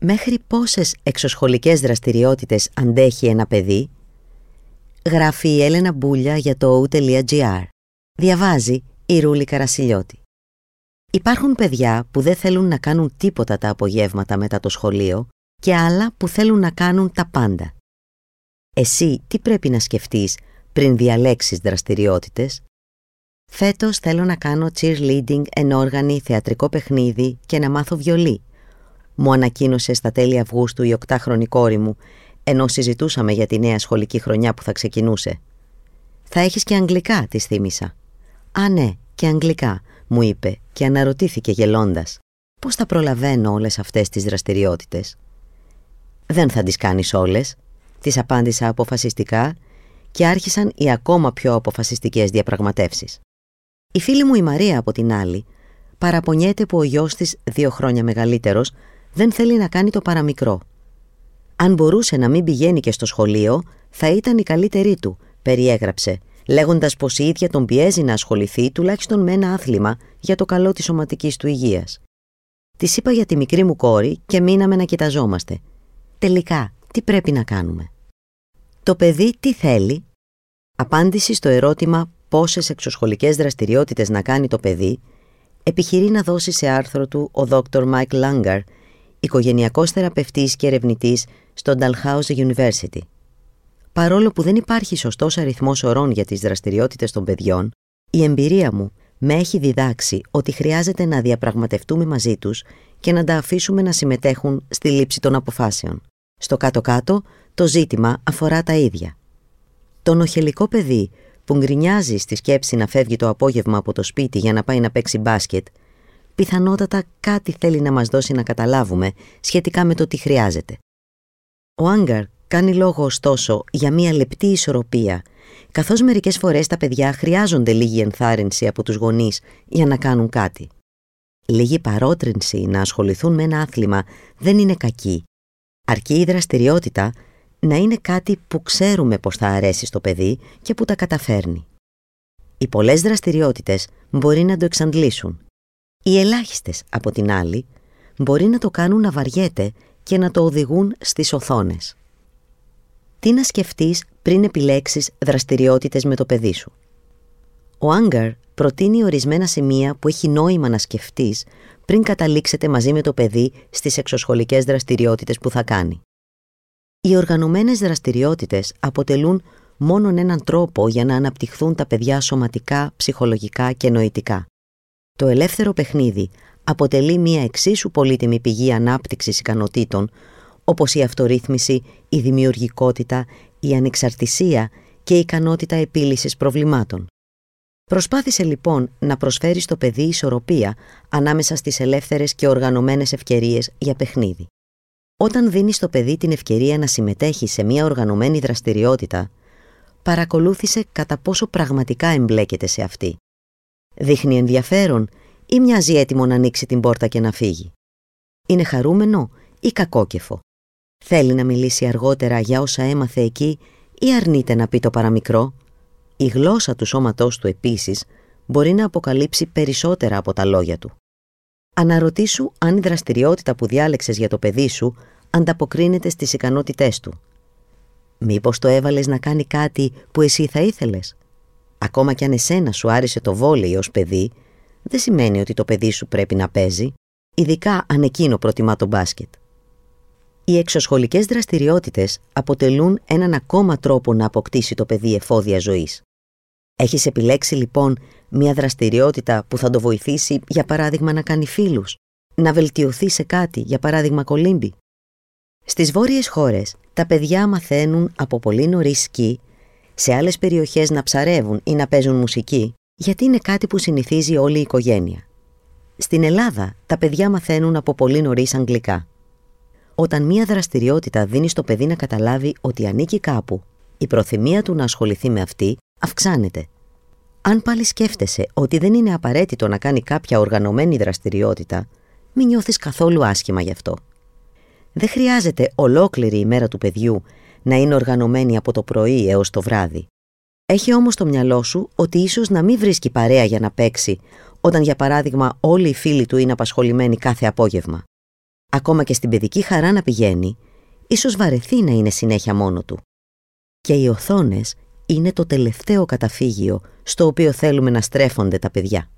Μέχρι πόσες εξωσχολικές δραστηριότητες αντέχει ένα παιδί; Γράφει η Έλενα Μπούλια για το o.gr. Διαβάζει η Ρούλη Καρασιλιώτη. Υπάρχουν παιδιά που δεν θέλουν να κάνουν τίποτα τα απογεύματα μετά το σχολείο και άλλα που θέλουν να κάνουν τα πάντα. Εσύ τι πρέπει να σκεφτείς πριν διαλέξεις δραστηριότητες; Φέτος θέλω να κάνω cheerleading, ενόργανη, θεατρικό παιχνίδι και να μάθω βιολί. Μου ανακοίνωσε στα τέλη Αυγούστου η οκτάχρονη κόρη μου, ενώ συζητούσαμε για τη νέα σχολική χρονιά που θα ξεκινούσε. «Θα έχεις και αγγλικά», της θύμισα. «Α, ναι, και αγγλικά», μου είπε και αναρωτήθηκε γελώντας. «Πώς θα προλαβαίνω όλες αυτές τις δραστηριότητες» «Δεν θα τις κάνεις όλες», της απάντησα αποφασιστικά και άρχισαν οι ακόμα πιο αποφασιστικές διαπραγματεύσεις. Η φίλη μου η Μαρία από την άλλη παραπονιέται που ο γιος της δύο χρόνια μεγαλύτερος δεν θέλει να κάνει το παραμικρό. Αν μπορούσε να μην πηγαίνει και στο σχολείο θα ήταν η καλύτερη του, περιέγραψε, λέγοντας πως η ίδια τον πιέζει να ασχοληθεί τουλάχιστον με ένα άθλημα για το καλό της σωματικής του υγείας. Της είπα για τη μικρή μου κόρη και μείναμε να κοιταζόμαστε. Τελικά, τι πρέπει να κάνουμε; Το παιδί τι θέλει; Απάντηση στο ερώτημα πόσες εξωσχολικές δραστηριότητες να κάνει το παιδί, επιχειρεί να δώσει σε άρθρο του ο Dr. Mike Langer, οικογενειακός θεραπευτής και ερευνητής στο Dalhousie University. Παρόλο που δεν υπάρχει σωστός αριθμός ορών για τις δραστηριότητες των παιδιών, η εμπειρία μου με έχει διδάξει ότι χρειάζεται να διαπραγματευτούμε μαζί τους και να τα αφήσουμε να συμμετέχουν στη λήψη των αποφάσεων. Στο κάτω-κάτω, το ζήτημα αφορά τα ίδια. Το νοχελικό παιδί που γκρινιάζει στη σκέψη να φεύγει το απόγευμα από το σπίτι για να πάει να παίξει μπάσκετ, πιθανότατα κάτι θέλει να μας δώσει να καταλάβουμε σχετικά με το τι χρειάζεται. Ο Άγκαρ κάνει λόγο ωστόσο για μια λεπτή ισορροπία, καθώς μερικές φορές τα παιδιά χρειάζονται λίγη ενθάρρυνση από τους γονείς για να κάνουν κάτι. Λίγη παρότρινση να ασχοληθούν με ένα άθλημα δεν είναι κακή, αρκεί η δραστηριότητα να είναι κάτι που ξέρουμε πως θα αρέσει στο παιδί και που τα καταφέρνει. Οι πολλές δραστηριότητες μπορεί να το εξαντλήσουν. Οι ελάχιστες, από την άλλη, μπορεί να το κάνουν να βαριέται και να το οδηγούν στις οθόνες. Τι να σκεφτείς πριν επιλέξεις δραστηριότητες με το παιδί σου; Ο Άγκαρ προτείνει ορισμένα σημεία που έχει νόημα να σκεφτείς πριν καταλήξετε μαζί με το παιδί στις εξωσχολικές δραστηριότητες που θα κάνει. Οι οργανωμένες δραστηριότητες αποτελούν μόνον έναν τρόπο για να αναπτυχθούν τα παιδιά σωματικά, ψυχολογικά και νοητικά. Το ελεύθερο παιχνίδι αποτελεί μια εξίσου πολύτιμη πηγή ανάπτυξης ικανοτήτων, όπως η αυτορύθμιση, η δημιουργικότητα, η ανεξαρτησία και η ικανότητα επίλυσης προβλημάτων. Προσπάθησε λοιπόν να προσφέρεις στο παιδί ισορροπία ανάμεσα στις ελεύθερες και οργανωμένες ευκαιρίες για παιχνίδι. Όταν δίνεις στο παιδί την ευκαιρία να συμμετέχει σε μια οργανωμένη δραστηριότητα, παρακολούθησε κατά πόσο πραγματικά εμπλέκεται σε αυτή. Δείχνει ενδιαφέρον ή μοιάζει έτοιμο να ανοίξει την πόρτα και να φύγει. Είναι χαρούμενο ή κακόκεφο; Θέλει να μιλήσει αργότερα για όσα έμαθε εκεί ή αρνείται να πει το παραμικρό; Η γλώσσα του σώματός του επίσης μπορεί να αποκαλύψει περισσότερα από τα λόγια του. Αναρωτήσου αν η δραστηριότητα που διάλεξες για το παιδί σου ανταποκρίνεται στις ικανότητές του. Μήπως το έβαλες να κάνει κάτι που εσύ θα ήθελες; Ακόμα κι αν εσένα σου άρεσε το βόλεϊ ως παιδί, δεν σημαίνει ότι το παιδί σου πρέπει να παίζει, ειδικά αν εκείνο προτιμά το μπάσκετ. Οι εξωσχολικές δραστηριότητες αποτελούν έναν ακόμα τρόπο να αποκτήσει το παιδί εφόδια ζωής. Έχεις επιλέξει λοιπόν μια δραστηριότητα που θα το βοηθήσει για παράδειγμα να κάνει φίλους, να βελτιωθεί σε κάτι, για παράδειγμα κολύμπη. Στις βόρειες χώρες τα παιδιά μαθαίνουν από πολύ νωρίς σκι, σε άλλες περιοχές να ψαρεύουν ή να παίζουν μουσική, γιατί είναι κάτι που συνηθίζει όλη η οικογένεια. Στην Ελλάδα τα παιδιά μαθαίνουν από πολύ νωρίς αγγλικά. Όταν μία δραστηριότητα δίνει στο παιδί να καταλάβει ότι ανήκει κάπου, η προθυμία του να ασχοληθεί με αυτή αυξάνεται. Αν πάλι σκέφτεσαι ότι δεν είναι απαραίτητο να κάνει κάποια οργανωμένη δραστηριότητα, μην νιώθεις καθόλου άσχημα γι' αυτό. Δεν χρειάζεται ολόκληρη η μέρα του παιδιού να είναι οργανωμένη από το πρωί έως το βράδυ. Έχει όμως το μυαλό σου ότι ίσως να μην βρίσκει παρέα για να παίξει, όταν για παράδειγμα όλοι οι φίλοι του είναι απασχολημένοι κάθε απόγευμα. ακόμα και στην παιδική χαρά να πηγαίνει, ίσως βαρεθεί να είναι συνέχεια μόνο του. Και οι οθόνες είναι το τελευταίο καταφύγιο στο οποίο θέλουμε να στρέφονται τα παιδιά.